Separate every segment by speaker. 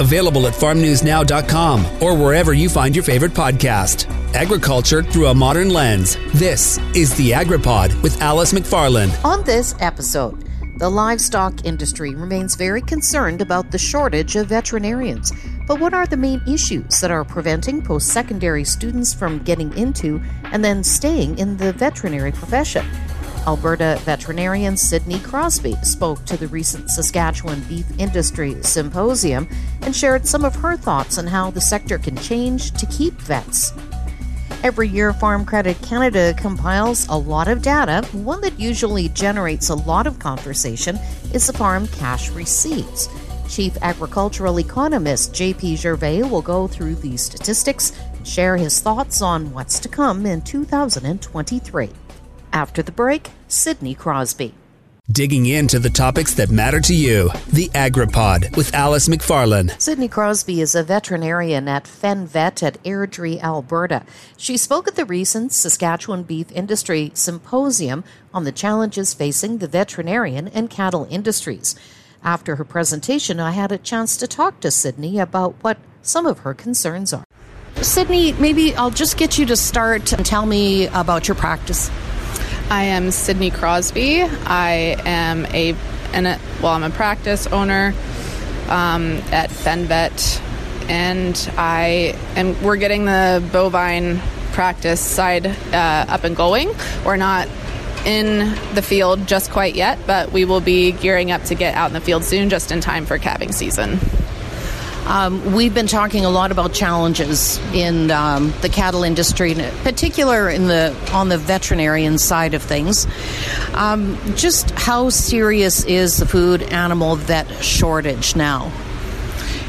Speaker 1: Available at farmnewsnow.com or wherever you find your favorite podcast. Agriculture through a modern lens. This is the AgriPod with Alice McFarland.
Speaker 2: On this episode, the livestock industry remains very concerned about the shortage of veterinarians. But what are the main issues that are preventing post secondary students from getting into and then staying in the veterinary profession? Alberta veterinarian Sydney Crosby spoke to the recent Saskatchewan Beef Industry Symposium and shared some of her thoughts on how the sector can change to keep vets. Every year, Farm Credit Canada compiles a lot of data. One that usually generates a lot of conversation is the farm cash receipts. Chief Agricultural Economist JP Gervais will go through these statistics and share his thoughts on what's to come in 2023. After the break, Sydney Crosby.
Speaker 1: Digging into the topics that matter to you. The AgriPod with Alice McFarland.
Speaker 2: Sydney Crosby is a veterinarian at FenVet at Airdrie, Alberta. She spoke at the recent Saskatchewan Beef Industry Symposium on the challenges facing the veterinarian and cattle industries. After her presentation, I had a chance to talk to Sydney about what some of her concerns are. Sydney, maybe I'll just get you to start and tell me about your practice.
Speaker 3: I am Sydney Crosby. I am a, a well, I'm a practice owner um, at FenVet, and I am. We're getting the bovine practice side uh, up and going. We're not in the field just quite yet, but we will be gearing up to get out in the field soon, just in time for calving season.
Speaker 2: Um, we've been talking a lot about challenges in um, the cattle industry, in particular in the on the veterinarian side of things. Um, just how serious is the food animal vet shortage now?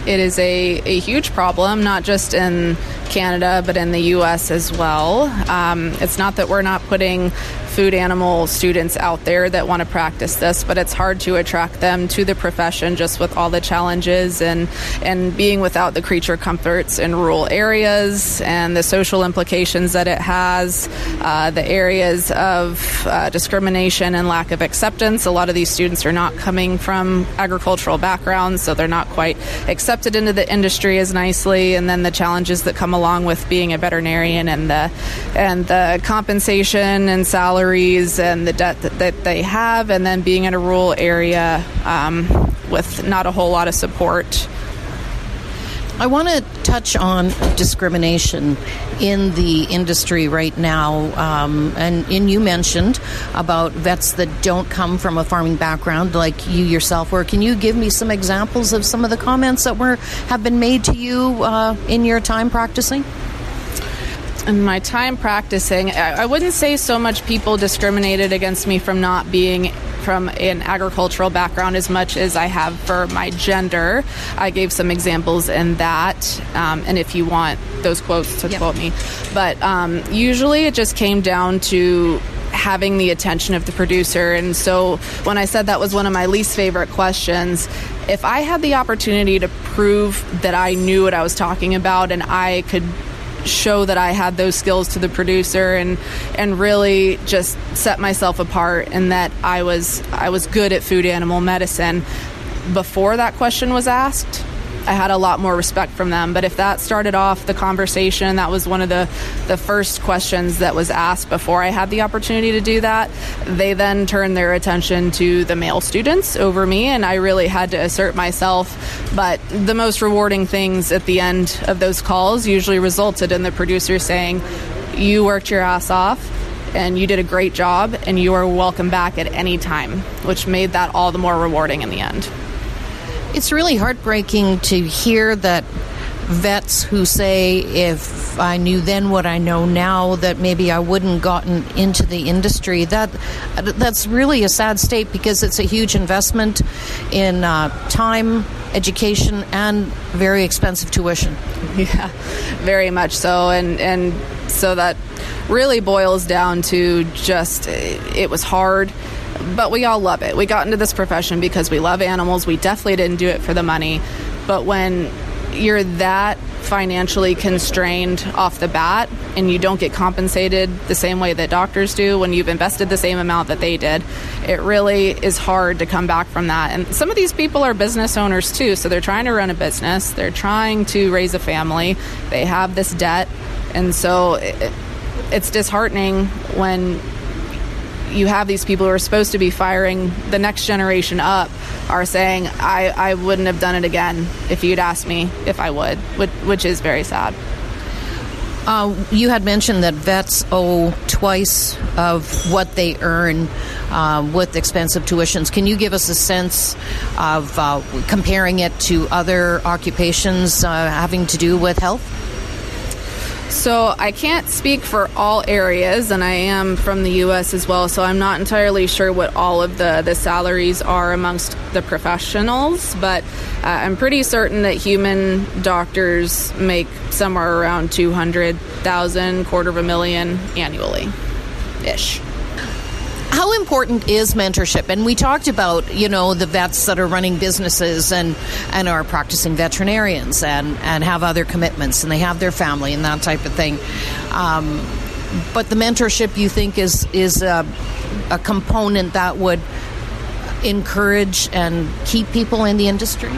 Speaker 3: It is a, a huge problem, not just in Canada, but in the U.S. as well. Um, it's not that we're not putting food animal students out there that want to practice this, but it's hard to attract them to the profession just with all the challenges and and being without the creature comforts in rural areas and the social implications that it has, uh, the areas of uh, discrimination and lack of acceptance. A lot of these students are not coming from agricultural backgrounds, so they're not quite accepted into the industry as nicely, and then the challenges that come along with being a veterinarian and the and the compensation and salary and the debt that, that they have, and then being in a rural area um, with not a whole lot of support.
Speaker 2: I want to touch on discrimination in the industry right now. Um, and, and, you mentioned about vets that don't come from a farming background like you yourself were. Can you give me some examples of some of the comments that were have been made to you uh, in your time practicing?
Speaker 3: In my time practicing, I wouldn't say so much people discriminated against me from not being from an agricultural background as much as I have for my gender. I gave some examples in that, um, and if you want those quotes to yep. quote me, but um, usually it just came down to having the attention of the producer. And so when I said that was one of my least favorite questions, if I had the opportunity to prove that I knew what I was talking about and I could show that I had those skills to the producer and and really just set myself apart and that I was I was good at food animal medicine. Before that question was asked I had a lot more respect from them. But if that started off the conversation, that was one of the, the first questions that was asked before I had the opportunity to do that. They then turned their attention to the male students over me, and I really had to assert myself. But the most rewarding things at the end of those calls usually resulted in the producer saying, You worked your ass off and you did a great job and you are welcome back at any time, which made that all the more rewarding in the end.
Speaker 2: It's really heartbreaking to hear that vets who say if I knew then what I know now that maybe I wouldn't gotten into the industry. That that's really a sad state because it's a huge investment in uh, time education and very expensive tuition.
Speaker 3: Yeah very much so. And and so that really boils down to just it was hard but we all love it. We got into this profession because we love animals. We definitely didn't do it for the money. But when you're that financially constrained off the bat and you don't get compensated the same way that doctors do when you've invested the same amount that they did, it really is hard to come back from that. And some of these people are business owners too, so they're trying to run a business, they're trying to raise a family, they have this debt, and so it, it's disheartening when you have these people who are supposed to be firing the next generation up are saying, I, I wouldn't have done it again if you'd asked me if I would, which, which is very sad.
Speaker 4: Uh, you had mentioned that vets owe twice of what they earn uh, with expensive tuitions. Can you give us a sense of uh, comparing it to other occupations uh, having to do with health?
Speaker 3: So I can't speak for all areas, and I am from the U.S. as well, so I'm not entirely sure what all of the, the salaries are amongst the professionals, but uh, I'm pretty certain that human doctors make somewhere around 200,000, quarter of a million annually ish
Speaker 4: how important is mentorship? And we talked about, you know, the vets that are running businesses and, and are practicing veterinarians and, and have other commitments and they have their family and that type of thing. Um, but the mentorship you think is is a, a component that would encourage and keep people in the industry?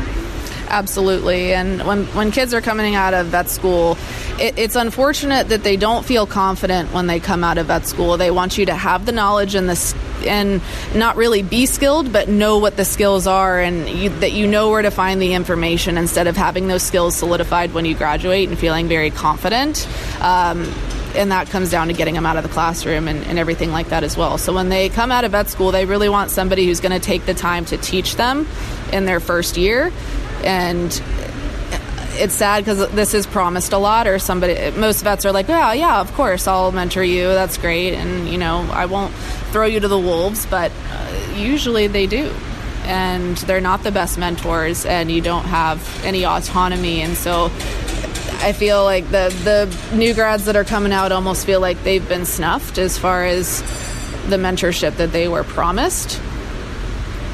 Speaker 3: Absolutely. And when, when kids are coming out of vet school, it, it's unfortunate that they don't feel confident when they come out of vet school. They want you to have the knowledge and the and not really be skilled, but know what the skills are and you, that you know where to find the information instead of having those skills solidified when you graduate and feeling very confident. Um, and that comes down to getting them out of the classroom and, and, everything like that as well. So when they come out of vet school, they really want somebody who's going to take the time to teach them in their first year and it's sad because this is promised a lot or somebody most vets are like yeah yeah of course i'll mentor you that's great and you know i won't throw you to the wolves but uh, usually they do. And they're not the best mentors and you don't have any autonomy and so i feel like the the new grads that are coming out almost feel like they've been snuffed as far as the mentorship that they were promised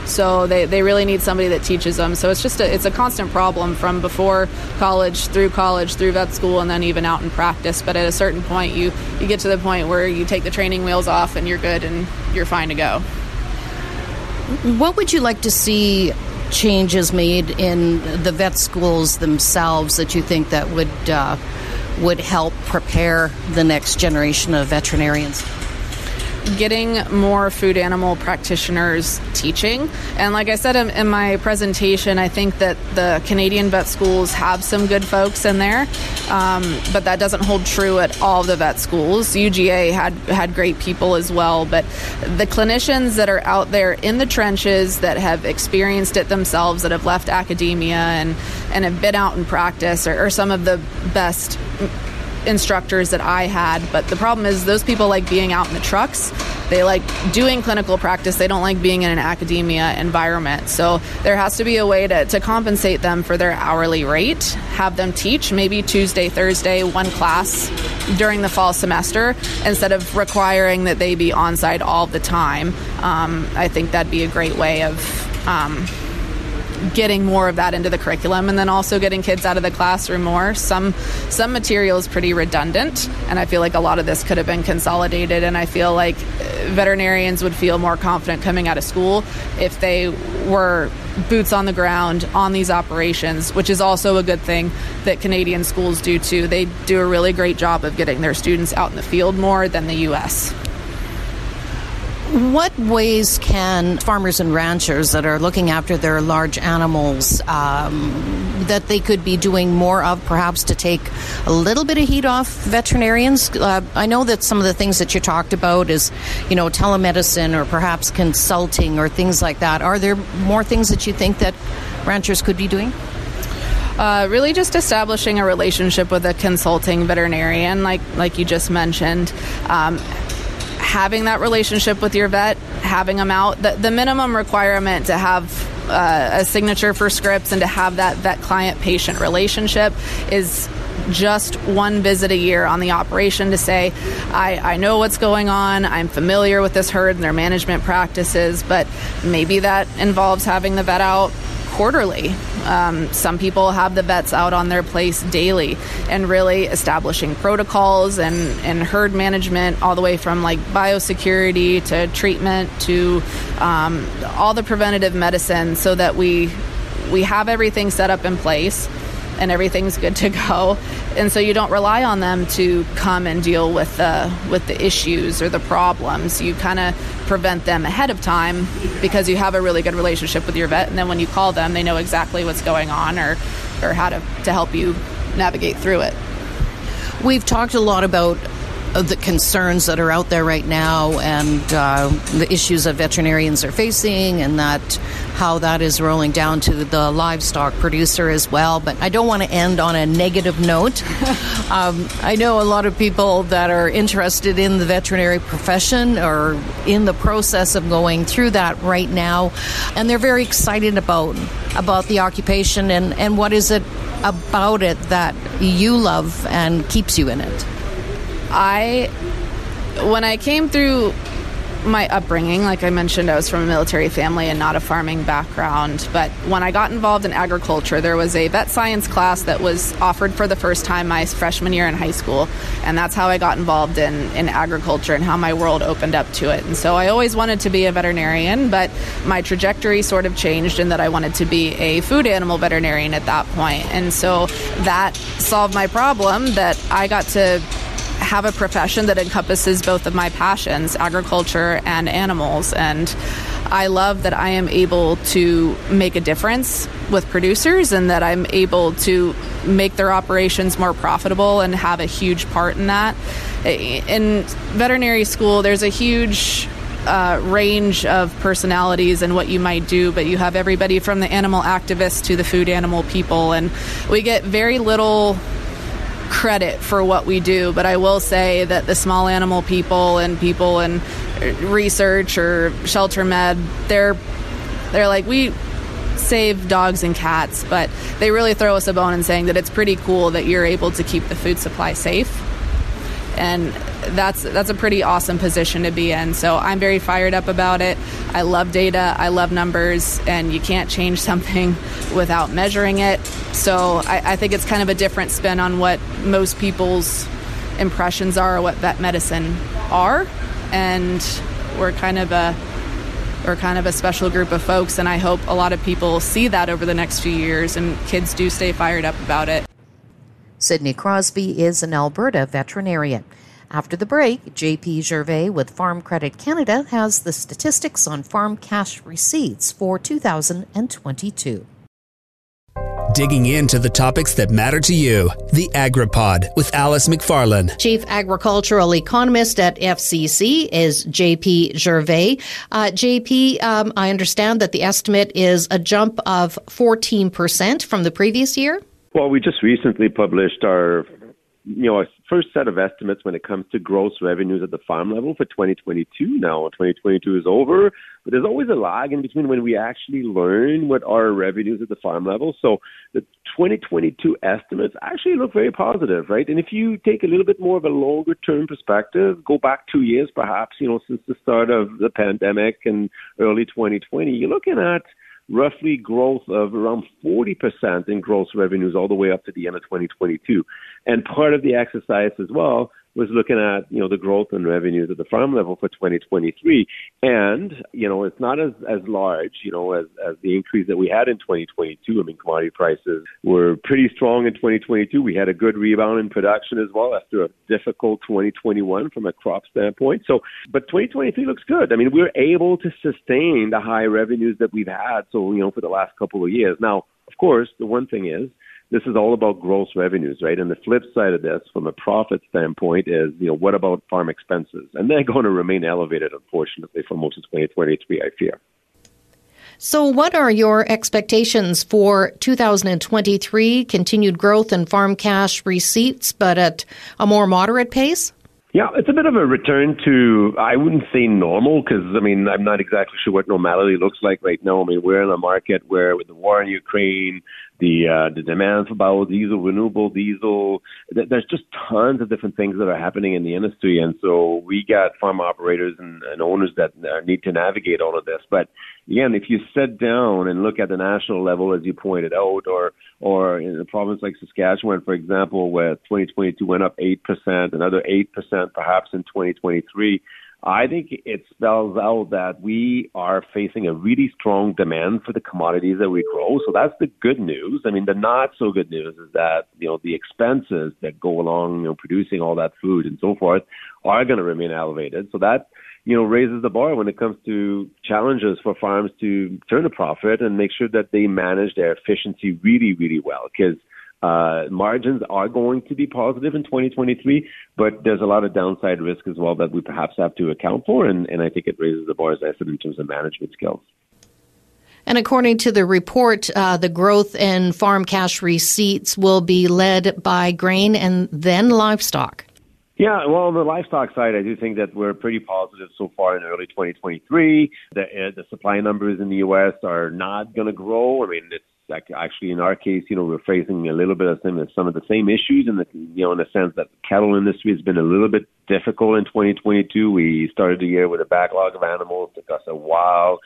Speaker 3: so they, they really need somebody that teaches them. So it's just a, it's a constant problem from before college, through college, through vet school, and then even out in practice. But at a certain point, you, you get to the point where you take the training wheels off and you're good and you're fine to go.
Speaker 4: What would you like to see changes made in the vet schools themselves that you think that would uh, would help prepare the next generation of veterinarians?
Speaker 3: Getting more food animal practitioners teaching. And like I said in, in, my presentation, I think that the Canadian vet schools have some good folks in there, um, but that doesn't hold true at all the vet schools. UGA had had great people as well, but the clinicians that are out there in the trenches that have experienced it themselves, that have left academia and and have been out in practice, are, are some of the best instructors that I had. But the problem is, those people like being out in the trucks. They like doing clinical practice. They don't like being in an academia environment. So there has to be a way to, to compensate them for their hourly rate, have them teach maybe Tuesday, Thursday, one class during the fall semester instead of requiring that they be on site all the time. Um, I think that'd be a great way of. Um, getting more of that into the curriculum and then also getting kids out of the classroom more. Some some material is pretty redundant and i feel like a lot of this could have been consolidated and i feel like uh, veterinarians would feel more confident coming out of school if they were boots on the ground on these operations which is also a good thing that canadian schools do too. They do a really great job of getting their students out in the field more than the us
Speaker 4: what ways can farmers and ranchers that are looking after their large animals um, that they could be doing more of, perhaps to take a little bit of heat off veterinarians? Uh, I know that some of the things that you talked about is, you know, telemedicine or perhaps consulting or things like that. Are there more things that you think that ranchers could be doing?
Speaker 3: Uh, really just establishing a relationship with a consulting veterinarian like like you just mentioned um, having that relationship with your vet, having them out, the, the minimum requirement to have uh, a signature for scripts and to have that vet client patient relationship is just one visit a year on the operation to say, I, I know what's going on, I'm familiar with this herd and their management practices, but maybe that involves having the vet out quarterly. Um, some people have the vets out on their place daily and really establishing protocols and, and herd management, all the way from like biosecurity to treatment to um, all the preventative medicine, so that we we have everything set up in place and everything's good to go. And so you don't rely on them to come and deal with the with the issues or the problems. You kind of prevent them ahead of time because you have a really good relationship with your vet and then when you call them, they know exactly what's going on or or how to to help you navigate through it.
Speaker 2: We've talked a lot about the concerns that are out there right now and uh, the issues that veterinarians are facing and that how that is rolling down to the livestock producer as well. But I don't want to end on a negative note. um, I know a lot of people that are interested in the veterinary profession or in the process of going through that right now, and they're very excited about about the occupation and, and what is it about it that you love and keeps you in it.
Speaker 3: I, when I came through my upbringing, like I mentioned, I was from a military family and not a farming background. But when I got involved in agriculture, there was a vet science class that was offered for the first time my freshman year in high school. And that's how I got involved in, in agriculture and how my world opened up to it. And so I always wanted to be a veterinarian, but my trajectory sort of changed in that I wanted to be a food animal veterinarian at that point. And so that solved my problem that I got to have a profession that encompasses both of my passions, agriculture and animals. And I love that I am able to make a difference with producers and that I'm able to make their operations more profitable and have a huge part in that. In veterinary school, there's a huge uh, range of personalities and what you might do, but you have everybody from the animal activists to the food animal people, and we get very little credit for what we do, but I will say that the small animal people and people in research or shelter med, they're they're like we save dogs and cats, but they really throw us a bone in saying that it's pretty cool that you're able to keep the food supply safe. And that's that's a pretty awesome position to be in. So I'm very fired up about it. I love data, I love numbers, and you can't change something without measuring it. So I, I think it's kind of a different spin on what most people's impressions are, what vet medicine are, and we're kind of a we're kind of a special group of folks, and I hope a lot of people see that over the next few years, and kids do stay fired up about it.
Speaker 2: Sidney Crosby is an Alberta veterinarian. After the break, JP Gervais with Farm Credit Canada has the statistics on farm cash receipts for 2022.
Speaker 1: Digging into the topics that matter to you. The AgriPod with Alice McFarland.
Speaker 2: Chief Agricultural Economist at FCC is JP Gervais. Uh, JP, um, I understand that the estimate is a jump of 14% from the previous year.
Speaker 5: Well, we just recently published our you know, our first set of estimates when it comes to gross revenues at the farm level for 2022. Now, 2022 is over, but there's always a lag in between when we actually learn what our revenues at the farm level. So the 2022 estimates actually look very positive, right? And if you take a little bit more of a longer term perspective, go back two years perhaps, you know, since the start of the pandemic and early 2020, you're looking at roughly growth of around 40% in gross revenues all the way up to the end of 2022. And part of the exercise as well was looking at, you know, the growth in revenues at the farm level for 2023. And, you know, it's not as, as large, you know, as, as the increase that we had in 2022. I mean, commodity prices were pretty strong in 2022. We had a good rebound in production as well after a difficult 2021 from a crop standpoint. So, but 2023 looks good. I mean, we're able to sustain the high revenues that we've had. So, you know, for the last couple of years. Now, of course, the one thing is, this is all about gross revenues, right? And the flip side of this, from a profit standpoint, is you know what about farm expenses? And they're going to remain elevated, unfortunately, for most of 2023, I fear.
Speaker 2: So, what are your expectations for 2023? Continued growth in farm cash receipts, but at a more moderate pace?
Speaker 5: Yeah, it's a bit of a return to, I wouldn't say normal, because, I mean, I'm not exactly sure what normality looks like right now. I mean, we're in a market where with the war in Ukraine, the uh, the demand for biodiesel, renewable diesel. There's just tons of different things that are happening in the industry, and so we got farm operators and, and owners that uh, need to navigate all of this. But again, if you sit down and look at the national level, as you pointed out, or or in a province like Saskatchewan, for example, where 2022 went up eight percent, another eight percent perhaps in 2023 I think it spells out that we are facing a really strong demand for the commodities that we grow. So that's the good news. I mean, the not so good news is that, you know, the expenses that go along, you know, producing all that food and so forth are going to remain elevated. So that, you know, raises the bar when it comes to challenges for farms to turn a profit and make sure that they manage their efficiency really, really well. Because uh, margins are going to be positive in 2023, but there's a lot of downside risk as well that we perhaps have to account for, and, and I think it raises the bar, as I said, in terms of management skills.
Speaker 2: And according to the report, uh, the growth in farm cash receipts will be led by grain and then livestock.
Speaker 5: Yeah, well, on the livestock side, I do think that we're pretty positive so far in early 2023. The, uh, the supply numbers in the U.S. are not going to grow. I mean, it's actually in our case, you know, we're facing a little bit of some, some of the same issues in the, you know, in the sense that the cattle industry has been a little bit difficult in 2022. We started the year with a backlog of animals. It took us a while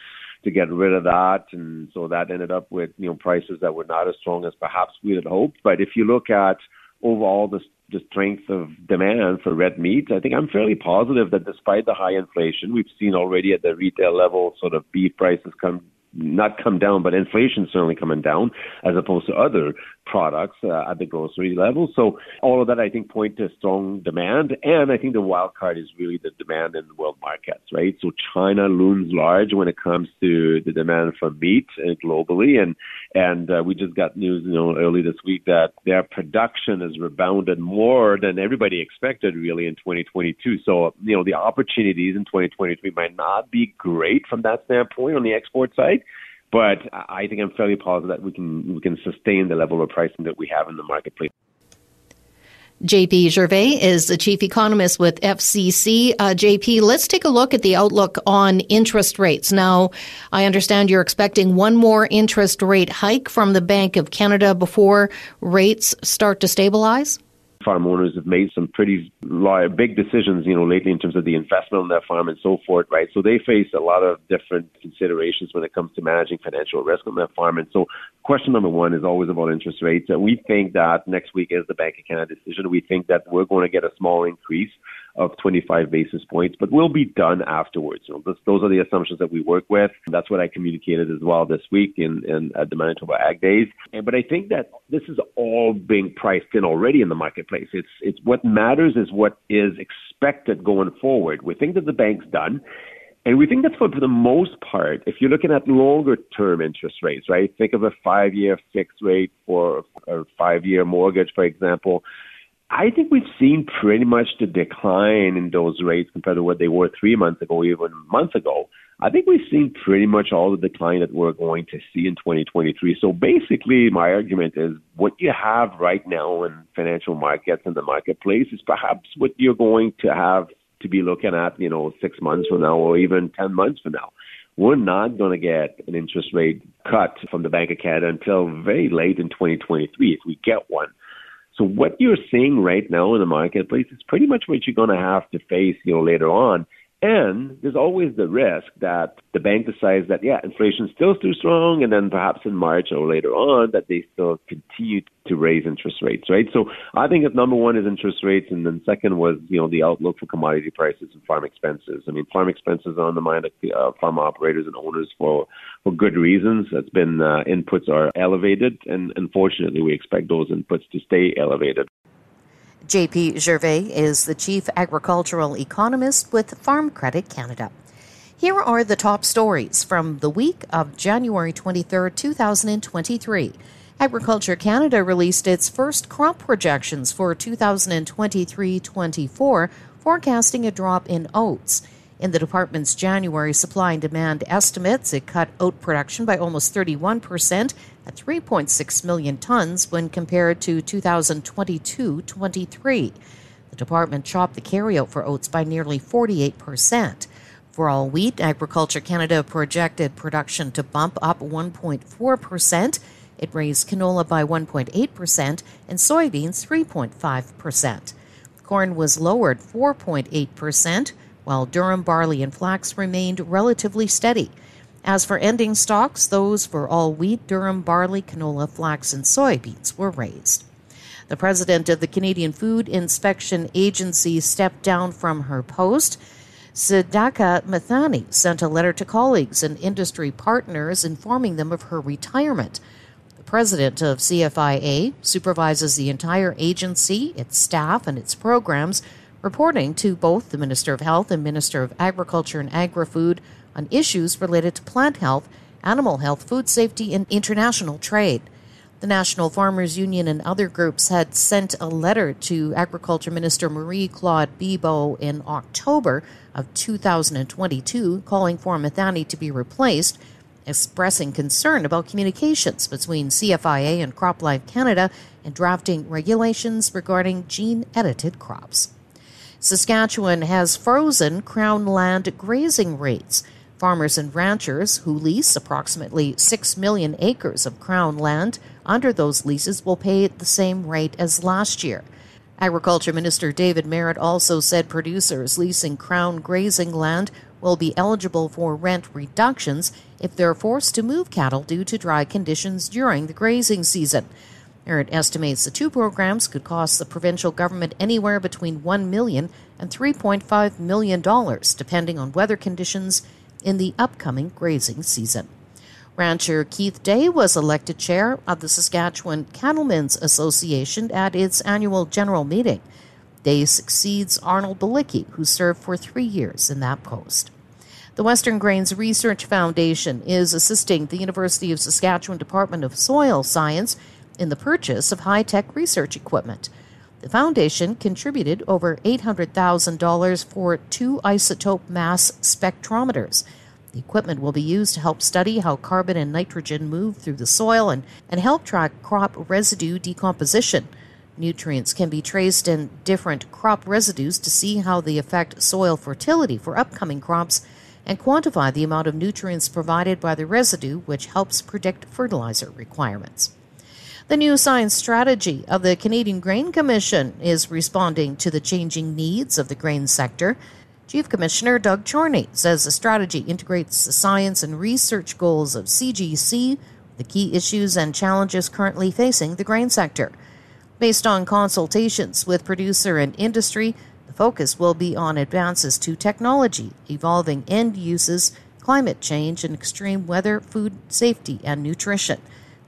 Speaker 5: to get rid of that, and so that ended up with you know prices that were not as strong as perhaps we had hoped. But if you look at overall the the strength of demand for red meat, I think I'm fairly positive that despite the high inflation we've seen already at the retail level, sort of beef prices come not come down, but inflation certainly coming down as opposed to other products uh, at the grocery level. So all of that, I think, point to strong demand. And I think the wild card is really the demand in the world markets, right? So China looms large when it comes to the demand for meat uh, globally. And, and uh, we just got news, you know, early this week that their production has rebounded more than everybody expected really in 2022. So, you know, the opportunities in 2023 might not be great from that standpoint on the export side. But I think I'm fairly positive that we can we can sustain the level of pricing that we have in the marketplace.
Speaker 2: JP Gervais is the chief economist with FCC. Uh, JP, let's take a look at the outlook on interest rates. Now, I understand you're expecting one more interest rate hike from the Bank of Canada before rates start to stabilize?
Speaker 5: Farm owners have made some pretty big decisions, you know, lately in terms of the investment on their farm and so forth, right? So they face a lot of different considerations when it comes to managing financial risk on their farm. And so question number one is always about interest rates. And we think that next week is the Bank of Canada decision. We think that we're going to get a small increase of 25 basis points, but will be done afterwards. You know, this, those are the assumptions that we work with. That's what I communicated as well this week in, in at the Manitoba Ag Days. And, but I think that this is all being priced in already in the marketplace. It's it's what matters is what is expected going forward. We think that the bank's done. And we think that for the most part, if you're looking at longer term interest rates, right? Think of a five year fixed rate for a five year mortgage, for example. I think we've seen pretty much the decline in those rates compared to what they were three months ago, even a month ago. I think we've seen pretty much all the decline that we're going to see in 2023. So basically, my argument is what you have right now in financial markets and the marketplace is perhaps what you're going to have to be looking at, you know, six months from now or even 10 months from now. We're not going to get an interest rate cut from the Bank of Canada until very late in 2023 if we get one. So what you're seeing right now in the marketplace is pretty much what you're going to have to face, you know, later on. And there's always the risk that the bank decides that, yeah, inflation's still too strong, and then perhaps in March or later on that they still continue to raise interest rates, right? So I think if number one is interest rates, and then second was, you know, the outlook for commodity prices and farm expenses. I mean, farm expenses are on the mind of uh, farm operators and owners for, for good reasons. It's been, uh, inputs are elevated, and unfortunately we expect those inputs to stay elevated.
Speaker 2: JP Gervais is the Chief Agricultural Economist with Farm Credit Canada. Here are the top stories from the week of January 23, 2023. Agriculture Canada released its first crop projections for 2023 24, forecasting a drop in oats. In the department's January supply and demand estimates, it cut oat production by almost 31% at 3.6 million tons when compared to 2022 23. The department chopped the carryout for oats by nearly 48%. For all wheat, Agriculture Canada projected production to bump up 1.4%. It raised canola by 1.8% and soybeans 3.5%. Corn was lowered 4.8%, while durum barley and flax remained relatively steady. As for ending stocks, those for all wheat, durum, barley, canola, flax, and soybeans were raised. The president of the Canadian Food Inspection Agency stepped down from her post. Siddika Mithani sent a letter to colleagues and industry partners informing them of her retirement. The president of CFIA supervises the entire agency, its staff, and its programs, reporting to both the Minister of Health and Minister of Agriculture and Agri Food on issues related to plant health, animal health, food safety, and international trade. The National Farmers Union and other groups had sent a letter to Agriculture Minister Marie Claude Bibeau in October of 2022 calling for Mithani to be replaced, expressing concern about communications between CFIA and CropLife Canada and drafting regulations regarding gene edited crops. Saskatchewan has frozen Crown land grazing rates. Farmers and ranchers who lease approximately 6 million acres of Crown land under those leases will pay the same rate as last year. Agriculture Minister David Marit also said producers leasing Crown grazing land will be eligible for rent reductions if they're forced to move cattle due to dry conditions during the grazing season. Marit estimates the two programs could cost the provincial government anywhere between $1 million and $3.5 million, depending on weather conditions in the upcoming grazing season. Rancher Keith Day was elected chair of the Saskatchewan Cattlemen's Association at its annual general meeting. Day succeeds Arnold Balicki, who served for three years in that post. The Western Grains Research Foundation is assisting the University of Saskatchewan Department of Soil Science in the purchase of high tech research equipment. The foundation contributed over $800,000 for two isotope mass spectrometers. The equipment will be used to help study how carbon and nitrogen move through the soil and, and help track crop residue decomposition. Nutrients can be traced in different crop residues to see how they affect soil fertility for upcoming crops and quantify the amount of nutrients provided by the residue, which helps predict fertilizer requirements. The new science strategy of the Canadian Grain Commission is responding to the changing needs of the grain sector. Chief Commissioner Doug Chorney says the strategy integrates the science and research goals of CGC, the key issues and challenges currently facing the grain sector. Based on consultations with producer and industry, the focus will be on advances to technology, evolving end uses, climate change, and extreme weather, food safety, and nutrition.